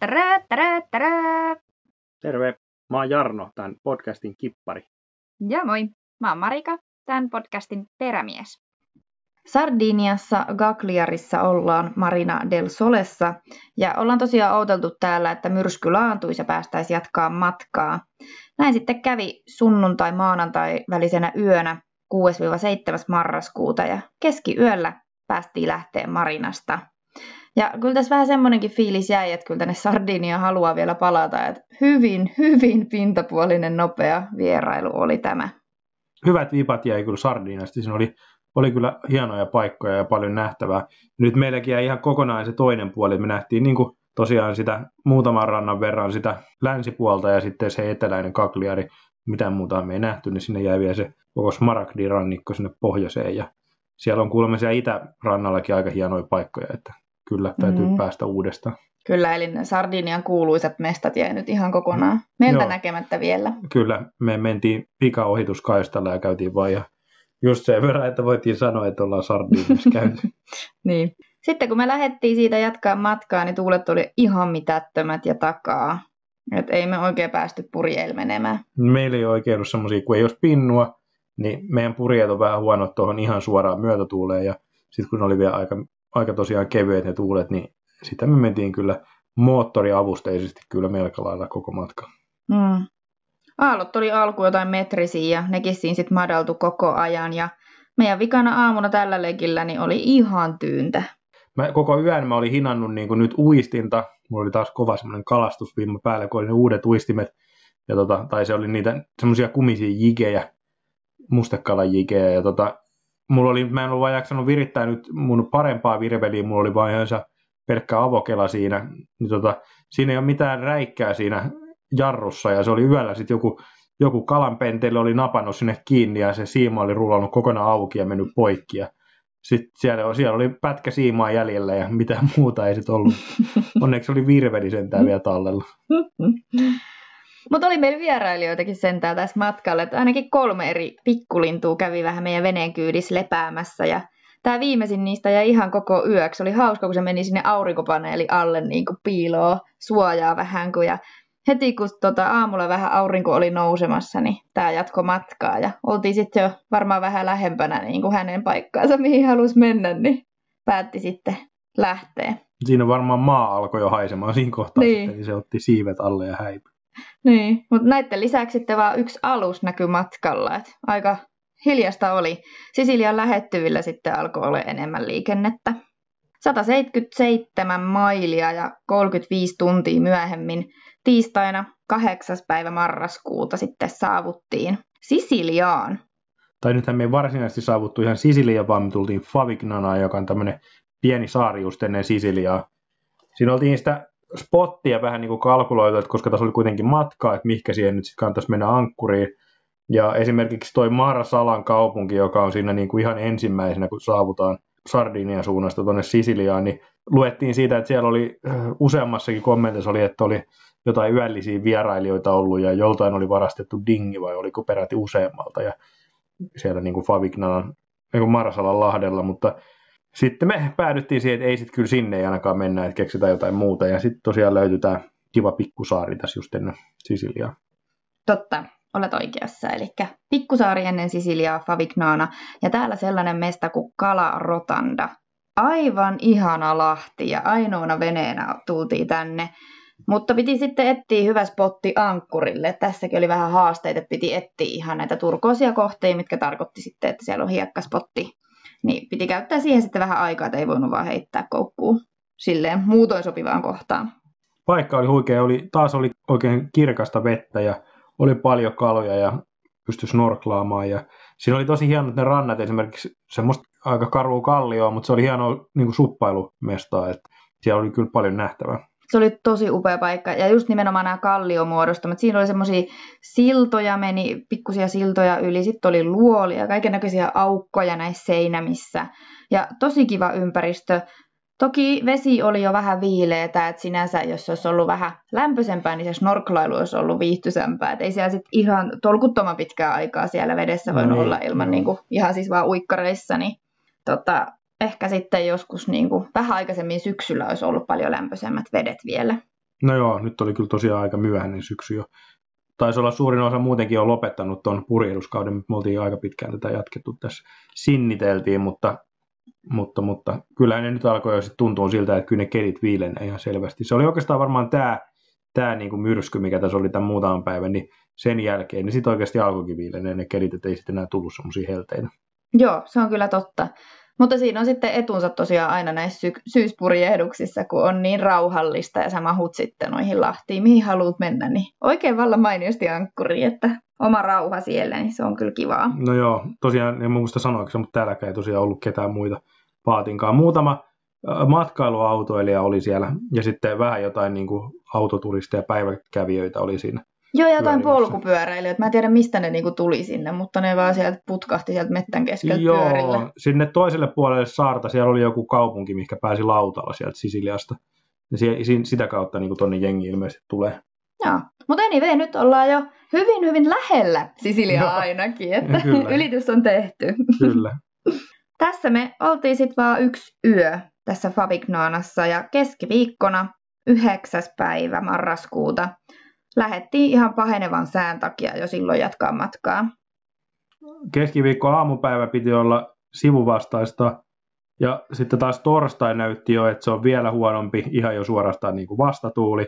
Tärä, tärä, tärä. Terve, mä oon Jarno, tämän podcastin kippari. Ja moi, mä oon Marika, tämän podcastin perämies. Sardiniassa Gagliarissa ollaan Marina del Solessa ja ollaan tosiaan outeltu täällä, että myrsky laantuisi ja päästäisiin jatkaa matkaa. Näin sitten kävi sunnuntai-maanantai välisenä yönä 6-7. marraskuuta ja keskiyöllä päästiin lähteen Marinasta. Ja kyllä tässä vähän semmoinenkin fiilis jäi, että kyllä tänne Sardinia haluaa vielä palata. Että hyvin, hyvin pintapuolinen nopea vierailu oli tämä. Hyvät vipat jäi kyllä Sardiniasta. Siinä oli, oli kyllä hienoja paikkoja ja paljon nähtävää. Nyt meilläkin jäi ihan kokonaan se toinen puoli. Me nähtiin niin kuin tosiaan sitä muutaman rannan verran sitä länsipuolta ja sitten se eteläinen kakliari. Mitään muuta me ei nähty, niin sinne jäi vielä se koko Smaragdin rannikko sinne pohjoiseen. Ja siellä on kuulemma siellä itärannallakin aika hienoja paikkoja, että kyllä täytyy mm. päästä uudestaan. Kyllä, eli ne Sardinian kuuluisat mestat jäi nyt ihan kokonaan meiltä Joo. näkemättä vielä. Kyllä, me mentiin pikaohituskaistalla ja käytiin vaan ja just sen verran, että voitiin sanoa, että ollaan Sardiniassa käyty. niin. Sitten kun me lähdettiin siitä jatkaa matkaa, niin tuulet oli ihan mitättömät ja takaa. Et ei me oikein päästy purjeilla menemään. Meillä ei oikein ollut semmoisia, kun ei olisi pinnua, niin meidän purjeet on vähän huonot tuohon ihan suoraan myötätuuleen. Ja sitten kun oli vielä aika aika tosiaan kevyet ne tuulet, niin sitä me mentiin kyllä moottoriavusteisesti kyllä melko lailla koko matka. Mm. Aallot oli alku jotain metrisiä ja nekin siinä sitten madaltu koko ajan ja meidän vikana aamuna tällä leikillä niin oli ihan tyyntä. Mä koko yön mä olin hinannut niin kuin nyt uistinta. Mulla oli taas kova semmoinen kalastusvimma päällä, kun oli ne uudet uistimet. Ja tota, tai se oli niitä semmoisia kumisia jigejä, mustekalan jigejä. Ja tota, mulla oli, mä en ollut vaan jaksanut virittää nyt mun parempaa virveliä, mulla oli vaan ihan pelkkä avokela siinä. Niin tota, siinä ei ole mitään räikkää siinä jarrussa ja se oli yöllä sitten joku, joku kalanpenteille oli napannut sinne kiinni ja se siima oli rullannut kokonaan auki ja mennyt poikki. Ja sitten siellä, siellä oli pätkä siimaa jäljellä ja mitään muuta ei sitten ollut. Onneksi oli virveli sentään vielä tallella. Mutta oli meillä vierailijoitakin sentään tässä matkalla, että ainakin kolme eri pikkulintua kävi vähän meidän veneen kyydissä lepäämässä ja tämä viimeisin niistä jäi ihan koko yöksi. Oli hauska, kun se meni sinne aurinkopaneeli alle niin kuin suojaa vähän, kun ja heti kun tota, aamulla vähän aurinko oli nousemassa, niin tämä jatko matkaa ja oltiin sitten jo varmaan vähän lähempänä niin kuin hänen paikkaansa, mihin halusi mennä, niin päätti sitten lähteä. Siinä varmaan maa alkoi jo haisemaan siinä kohtaa, niin. sitten, se otti siivet alle ja häipyi. Niin, mutta näiden lisäksi sitten vaan yksi alus näkyi matkalla. Et aika hiljasta oli. Sisilian lähettyvillä sitten alkoi olla enemmän liikennettä. 177 mailia ja 35 tuntia myöhemmin tiistaina 8. päivä marraskuuta sitten saavuttiin Sisiliaan. Tai nythän me ei varsinaisesti saavuttu ihan Sisiliaan, vaan me tultiin Favignanaan, joka on tämmöinen pieni saari just ennen Sisiliaa. Siinä oltiin sitä spottia vähän niin kuin kalkuloitu, että koska tässä oli kuitenkin matkaa, että mihinkä siihen nyt sitten kannattaisi mennä ankkuriin. Ja esimerkiksi toi Marsalan kaupunki, joka on siinä niin kuin ihan ensimmäisenä, kun saavutaan Sardinian suunnasta tuonne Sisiliaan, niin luettiin siitä, että siellä oli äh, useammassakin kommentissa oli, että oli jotain yöllisiä vierailijoita ollut ja joltain oli varastettu dingi vai oliko peräti useammalta ja siellä niin kuin Favignanan, niin Marsalan lahdella, mutta sitten me päädyttiin siihen, että ei sitten kyllä sinne ei ainakaan mennä, että keksitään jotain muuta. Ja sitten tosiaan löytyi tämä kiva pikkusaari tässä just ennen Sisiliaa. Totta, olet oikeassa. Eli pikkusaari ennen Sisiliaa, Favignana. Ja täällä sellainen mesta kuin Kala Rotanda. Aivan ihana lahti ja ainoana veneenä tultiin tänne. Mutta piti sitten etsiä hyvä spotti ankkurille. Tässäkin oli vähän haasteita, piti etsiä ihan näitä turkoosia kohteita, mitkä tarkoitti sitten, että siellä on hiekkaspotti niin piti käyttää siihen sitten vähän aikaa, että ei voinut vaan heittää koukkuun silleen muutoin sopivaan kohtaan. Paikka oli huikea, oli, taas oli oikein kirkasta vettä ja oli paljon kaloja ja pystyi snorklaamaan. Ja siinä oli tosi hienot ne rannat, esimerkiksi semmoista aika karua kallioa, mutta se oli hieno niin suppailumestaa, että siellä oli kyllä paljon nähtävää. Se oli tosi upea paikka ja just nimenomaan nämä kalliomuodostamat. Siinä oli semmoisia siltoja, meni pikkusia siltoja yli, sitten oli luolia, kaiken näköisiä aukkoja näissä seinämissä. Ja tosi kiva ympäristö. Toki vesi oli jo vähän viileetä, että sinänsä jos se olisi ollut vähän lämpöisempää, niin se snorklailu olisi ollut viihtyisempää. Että ei siellä sitten ihan tolkuttoman pitkää aikaa siellä vedessä voinut no, olla ilman no. niin kuin, ihan siis vaan uikkareissa. Niin, tota, ehkä sitten joskus niin kuin, vähän aikaisemmin syksyllä olisi ollut paljon lämpöisemmät vedet vielä. No joo, nyt oli kyllä tosiaan aika myöhäinen syksy jo. Taisi olla suurin osa muutenkin jo lopettanut tuon purjehduskauden, mutta me oltiin aika pitkään tätä jatkettu tässä. Sinniteltiin, mutta, mutta, mutta kyllähän ne nyt alkoi jo sitten tuntua siltä, että kyllä ne kelit viilenee ihan selvästi. Se oli oikeastaan varmaan tämä tämä niin kuin myrsky, mikä tässä oli tämän muutaman päivän, niin sen jälkeen, niin sitten oikeasti alkoikin viilenee ne kelit, että ei sitten enää tullut semmoisia helteitä. Joo, se on kyllä totta. Mutta siinä on sitten etunsa tosiaan aina näissä sy- syyspurjehduksissa, kun on niin rauhallista ja sä mahut sitten noihin lahtiin, mihin haluat mennä, niin oikein vallan mainiosti ankkuri, että oma rauha siellä, niin se on kyllä kivaa. No joo, tosiaan en muista sanoiksi, mutta täälläkään ei tosiaan ollut ketään muita paatinkaan. Muutama matkailuautoilija oli siellä ja sitten vähän jotain niin kuin autoturisteja, päiväkävijöitä oli siinä. Joo, jotain polkupyöräilijöitä. Mä en tiedä, mistä ne niinku tuli sinne, mutta ne vaan sieltä putkahti sieltä mettän keskeltä Joo, pyörillä. sinne toiselle puolelle saarta siellä oli joku kaupunki, mikä pääsi lautalla sieltä Sisiliasta. Ja sie, sitä kautta niin tuonne jengi ilmeisesti tulee. Joo, mutta anyway, nyt ollaan jo hyvin, hyvin lähellä Sisilia no, ainakin, että kyllä. ylitys on tehty. Kyllä. Tässä me oltiin sitten vaan yksi yö tässä Favignoanassa ja keskiviikkona 9. päivä marraskuuta lähdettiin ihan pahenevan sään takia jo silloin jatkaa matkaa. Keskiviikko aamupäivä piti olla sivuvastaista ja sitten taas torstai näytti jo, että se on vielä huonompi, ihan jo suorastaan niin kuin vastatuuli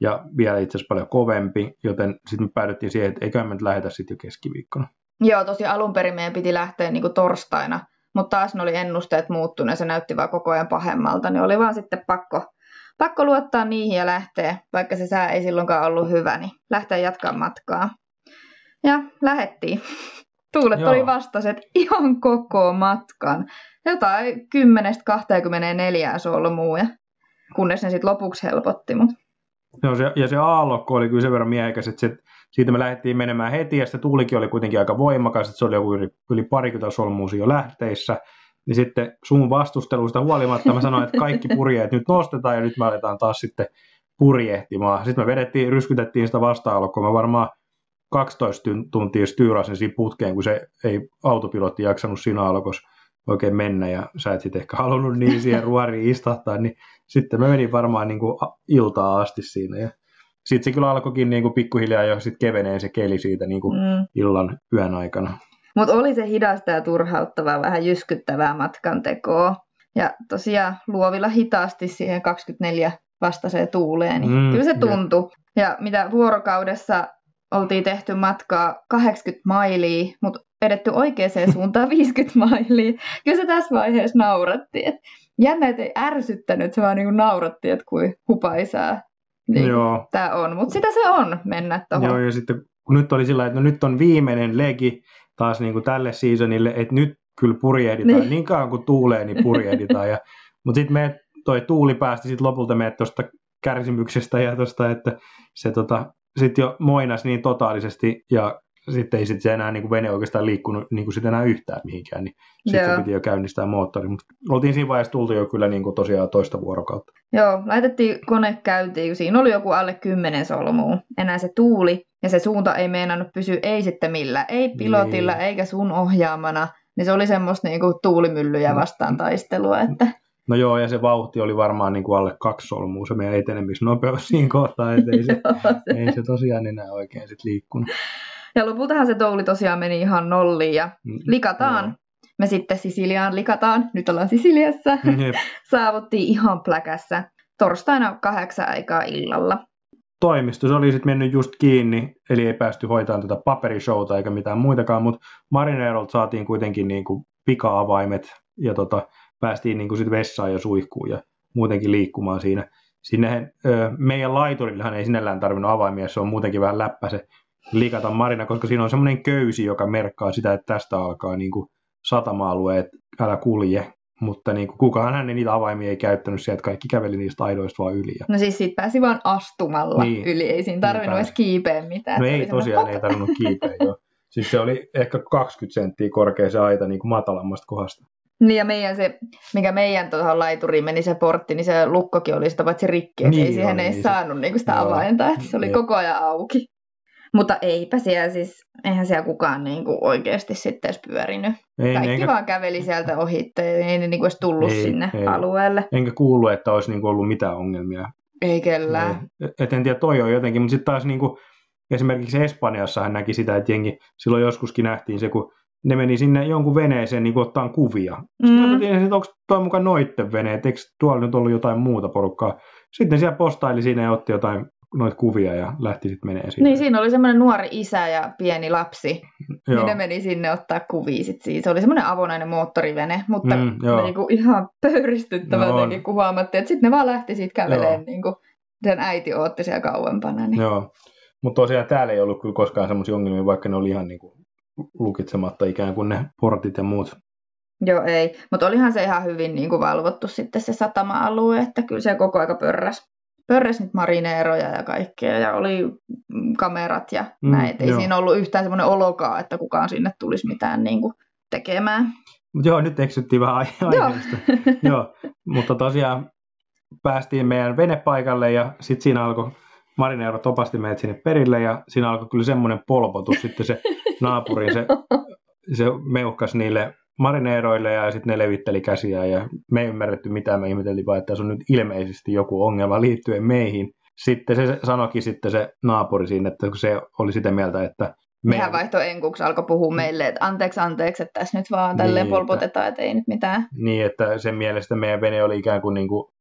ja vielä itse asiassa paljon kovempi, joten sitten me päädyttiin siihen, että eikä me nyt lähetä sitten jo keskiviikkona. Joo, tosi alun perin meidän piti lähteä niin kuin torstaina, mutta taas ne oli ennusteet muuttuneet, se näytti vaan koko ajan pahemmalta, niin oli vaan sitten pakko pakko luottaa niihin ja lähteä, vaikka se sää ei silloinkaan ollut hyvä, niin lähteä jatkaa matkaa. Ja lähettiin. Tuulet Joo. oli vastaset ihan koko matkan. Jotain 10-24 solmua, kunnes ne sitten lopuksi helpotti mut. Joo, se, ja se aallokko oli kyllä sen verran miehekäs, että se, siitä me lähdettiin menemään heti, ja se tuulikin oli kuitenkin aika voimakas, että se oli joku yli, yli parikymmentä solmua jo lähteissä, niin sitten sun vastustelusta huolimatta mä sanoin, että kaikki purjeet nyt nostetaan ja nyt me aletaan taas sitten purjehtimaan. Sitten me vedettiin, ryskytettiin sitä vasta kun mä varmaan 12 tuntia styyrasin siinä putkeen, kun se ei autopilotti jaksanut siinä alkossa oikein mennä ja sä et sitten ehkä halunnut niin siihen ruoriin istahtaa, niin sitten mä menin varmaan niin kuin iltaa asti siinä ja sitten se kyllä alkoikin niin kuin pikkuhiljaa jo sit kevenee se keli siitä niin kuin mm. illan yön aikana. Mutta oli se hidasta ja turhauttavaa, vähän jyskyttävää matkan tekoa. Ja tosiaan luovilla hitaasti siihen 24 vastaiseen tuuleen, niin mm, kyllä se tuntui. Ja. ja mitä vuorokaudessa oltiin tehty matkaa 80 mailia, mutta edetty oikeaan suuntaan 50 mailia. Kyllä se tässä vaiheessa nauratti. Et jännä, että ei ärsyttänyt, se vaan niin nauratti, että kuin hupaisaa niin tämä on. Mutta sitä se on mennä tuohon. Joo, ja sitten kun nyt oli sillä että no nyt on viimeinen legi, taas niin kuin tälle seasonille, että nyt kyllä purjehditaan. Niin, niin kauan kuin tuulee, niin purjehditaan. Ja, mutta sitten me toi tuuli päästi sitten lopulta meidät tuosta kärsimyksestä ja tuosta, että se tota, sitten jo moinas niin totaalisesti ja sitten ei sit se enää niin kuin vene oikeastaan liikkunut niin kuin sit enää yhtään mihinkään, niin sitten piti jo käynnistää moottori. Mutta oltiin siinä vaiheessa tultu jo kyllä niin kuin tosiaan toista vuorokautta. Joo, laitettiin kone käyntiin, siinä oli joku alle kymmenen solmua. Enää se tuuli ja se suunta ei meinannut pysyä ei sitten millä, ei pilotilla niin. eikä sun ohjaamana. Niin se oli semmoista niin kuin tuulimyllyjä vastaan taistelua. Että... No joo, ja se vauhti oli varmaan niin kuin alle kaksi solmua, se meidän etenemisnopeus siinä kohtaa, että ei se, ei se tosiaan enää oikein sit liikkunut. Ja lopultahan se touli tosiaan meni ihan nolliin ja mm, likataan. No. Me sitten Sisiliaan likataan, nyt ollaan Sisiliassa. Jep. Saavuttiin ihan pläkässä torstaina kahdeksan aikaa illalla. Toimisto se oli sitten mennyt just kiinni, eli ei päästy hoitamaan tätä paperishowta eikä mitään muitakaan, mutta Marineerolta saatiin kuitenkin niin kuin pika-avaimet ja tota, päästiin niin kuin sit vessaan ja suihkuun ja muutenkin liikkumaan siinä. Sinne, meidän laiturillehan ei sinällään tarvinnut avaimia, se on muutenkin vähän läppä se likata marina, koska siinä on semmoinen köysi, joka merkkaa sitä, että tästä alkaa niin kuin satama-alueet, älä kulje. Mutta niin kuin, kukaan hän niitä avaimia ei käyttänyt sieltä, kaikki käveli niistä aidoista vaan yli. No siis siitä pääsi vaan astumalla niin, yli, ei siinä tarvinnut niin edes kiipeä mitään. No ei tosiaan, ei tarvinnut kiipeä jo. Siis se oli ehkä 20 senttiä korkea se aita niin kuin matalammasta kohdasta. Niin ja meidän se, mikä meidän tuohon laituriin meni se portti, niin se lukkokin oli sitä paitsi rikki, niin, ei siihen ei niin saanut niin sitä avainta, että se oli niin. koko ajan auki. Mutta eipä siellä siis, eihän siellä kukaan niin kuin oikeasti sitten edes pyörinyt. Ei, Kaikki enkä... vaan käveli sieltä ohitte, ei ne niin kuin edes tullut ei, sinne ei. alueelle. Enkä kuullut, että olisi niin kuin ollut mitään ongelmia Ei kellään. Niin. Et en tiedä, toi on jotenkin, mutta sitten taas niin kuin, esimerkiksi Espanjassa hän näki sitä, että jengi, silloin joskuskin nähtiin se, kun ne meni sinne jonkun veneeseen niin ottaa kuvia. Sitten mm. että onko tuo mukaan noitten veneet, eikö tuolla nyt ollut jotain muuta porukkaa. Sitten siellä postaili siinä ja otti jotain noita kuvia ja lähti sitten menee siitä. Niin, siinä oli semmoinen nuori isä ja pieni lapsi. Joo. Niin ne meni sinne ottaa kuvia sit siitä. Se oli semmoinen avonainen moottorivene, mutta mm, niinku ihan pöyristyttävä no, jotenkin, kun huomattiin, että sitten ne vaan lähti siitä käveleen, niin kuin sen äiti ootti siellä kauempana. Niin. Joo, mutta tosiaan täällä ei ollut kyllä koskaan semmoisia ongelmia, vaikka ne oli ihan niin kuin lukitsematta ikään kuin ne portit ja muut. Joo, ei. Mutta olihan se ihan hyvin niin kuin valvottu sitten se satama-alue, että kyllä se koko aika pörräs pörräs niitä marineeroja ja kaikkea ja oli kamerat ja mm, näitä. Ei joo. siinä ollut yhtään semmoinen olokaa, että kukaan sinne tulisi mitään niin kuin tekemään. Joo, nyt eksyttiin vähän aiheesta. Joo. joo, mutta tosiaan päästiin meidän venepaikalle ja sitten siinä alkoi Marineero topasti meidät sinne perille ja siinä alkoi kyllä semmoinen polpotus sitten se naapurin, se, se meuhkas niille marineeroille ja sitten ne levitteli käsiä ja me ei ymmärretty mitään, me ihmeteltiin vaan, että tässä on nyt ilmeisesti joku ongelma liittyen meihin. Sitten se sanoikin sitten se naapuri siinä, että se oli sitä mieltä, että me... Mehän vaihto enkuksi alkoi puhua meille, että anteeksi, anteeksi, että tässä nyt vaan tälleen niin, polpotetaan, että ei nyt mitään. Niin, että sen mielestä meidän vene oli ikään kuin, niin kuin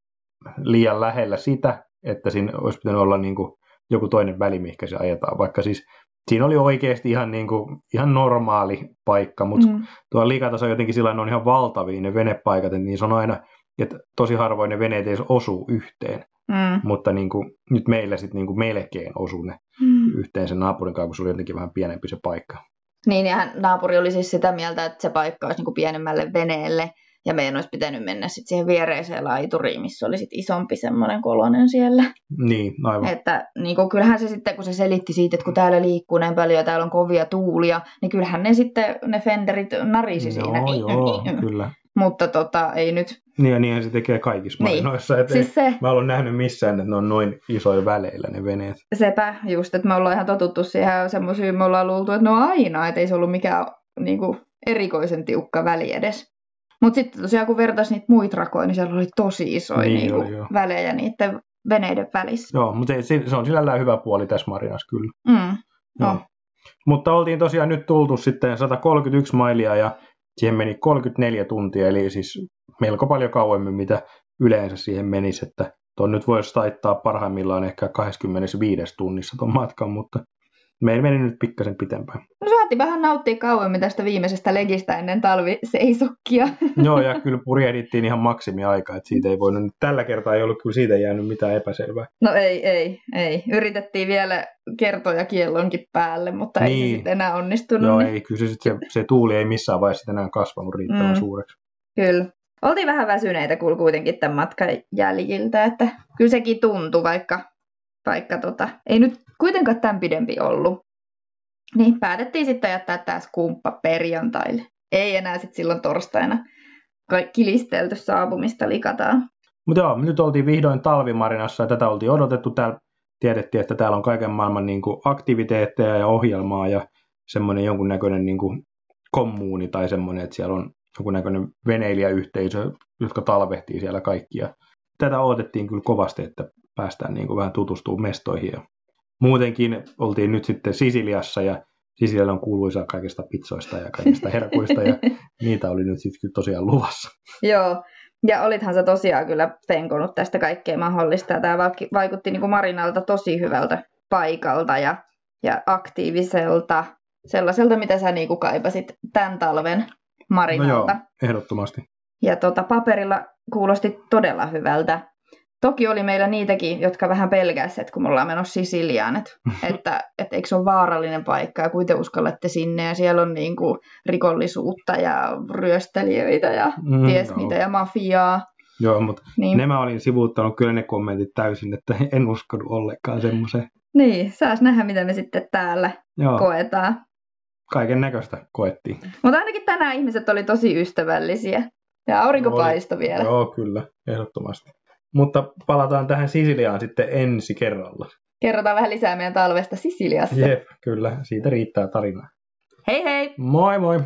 liian lähellä sitä, että siinä olisi pitänyt olla niin kuin joku toinen väli, mihinkä se ajetaan. Vaikka siis siinä oli oikeasti ihan, niin kuin, ihan normaali paikka, mutta mm. tuo liikataso jotenkin sillä on ihan valtavia ne venepaikat, että niin se on aina, että tosi harvoin ne veneet edes osuu yhteen. Mm. Mutta niin kuin, nyt meillä sitten niin kuin melkein osuu ne mm. yhteen sen naapurin kanssa, kun se oli jotenkin vähän pienempi se paikka. Niin, ja naapuri oli siis sitä mieltä, että se paikka olisi niin kuin pienemmälle veneelle, ja meidän olisi pitänyt mennä sitten siihen viereiseen laituriin, missä oli sitten isompi semmoinen kolonen siellä. Niin, aivan. Että niin kuin, kyllähän se sitten, kun se selitti siitä, että kun täällä liikkuu näin paljon ja täällä on kovia tuulia, niin kyllähän ne sitten, ne fenderit narisi joo, siinä. Joo, kyllä. Mutta tota, ei nyt... Niin ja niinhän se tekee kaikissa niin. marinoissa. Että siis se... Mä olen nähnyt missään, että ne on noin isoja väleillä ne veneet. Sepä just, että me ollaan ihan totuttu siihen semmoisiin, me ollaan luultu, että ne on aina, että ei se ollut mikään niin kuin, erikoisen tiukka väli edes. Mutta sitten tosiaan kun vertaisi niitä muita rakoja, niin siellä oli tosi isoja niin, niinku oli, välejä niiden veneiden välissä. Joo, mutta se, se on sinällään hyvä puoli tässä marinassa kyllä. Mm. No. Mutta oltiin tosiaan nyt tultu sitten 131 mailia ja siihen meni 34 tuntia, eli siis melko paljon kauemmin, mitä yleensä siihen menisi, että tuon nyt voisi taittaa parhaimmillaan ehkä 25 tunnissa tuon matkan, mutta Meillä meni nyt pikkasen pitempään. No saatti vähän nauttia kauemmin tästä viimeisestä legistä ennen talviseisokkia. Joo, ja kyllä purjehdittiin ihan maksimiaika, että siitä ei voinut, tällä kertaa ei ollut kyllä siitä jäänyt mitään epäselvää. No ei, ei, ei. Yritettiin vielä kertoja kiellonkin päälle, mutta niin. ei se niin. sitten enää onnistunut. Joo, niin... ei, kyllä se, se, se, tuuli ei missään vaiheessa enää kasvanut riittävän mm. suureksi. Kyllä. Oltiin vähän väsyneitä kuitenkin tämän matkan jäljiltä, että kyllä sekin tuntui, vaikka, vaikka tota, ei nyt kuitenkaan tämän pidempi ollut. Niin päätettiin sitten jättää tämä skumppa perjantaille. Ei enää sitten silloin torstaina kilistelty saapumista likataan. Mutta joo, nyt oltiin vihdoin talvimarinassa ja tätä oltiin odotettu. Täällä tiedettiin, että täällä on kaiken maailman niin kuin, aktiviteetteja ja ohjelmaa ja semmoinen jonkunnäköinen niin kuin, kommuuni tai semmoinen, että siellä on jonkunnäköinen veneilijäyhteisö, jotka talvehtii siellä kaikkia. Tätä odotettiin kyllä kovasti, että päästään niin kuin, vähän tutustumaan mestoihin ja muutenkin oltiin nyt sitten Sisiliassa ja Sisilialla on kuuluisa kaikista pizzoista ja kaikista herkuista ja niitä oli nyt sitten tosiaan luvassa. Joo, ja olithan se tosiaan kyllä penkonut tästä kaikkea mahdollista ja tämä vaikutti niin kuin Marinalta tosi hyvältä paikalta ja, ja aktiiviselta, sellaiselta mitä sä niin kuin kaipasit tämän talven Marinalta. No joo, ehdottomasti. Ja tota, paperilla kuulosti todella hyvältä. Toki oli meillä niitäkin, jotka vähän pelkäsivät, kun me ollaan menossa Sisiliaan, että, että, että eikö se ole vaarallinen paikka ja kuitenkin uskallatte sinne ja siellä on niin kuin rikollisuutta ja ryöstelijöitä ja mm, ties no. mitä ja mafiaa. Joo, mutta niin. ne mä olin sivuuttanut kyllä ne kommentit täysin, että en uskonut ollenkaan semmoiseen. Niin, saas nähdä mitä me sitten täällä Joo. koetaan. Kaiken näköistä koettiin. Mutta ainakin tänään ihmiset oli tosi ystävällisiä. Ja aurinko paistoi vielä. Joo, kyllä, ehdottomasti. Mutta palataan tähän Sisiliaan sitten ensi kerralla. Kerrotaan vähän lisää meidän talvesta Sisiliassa. Jep, kyllä. Siitä riittää tarinaa. Hei hei! Moi moi!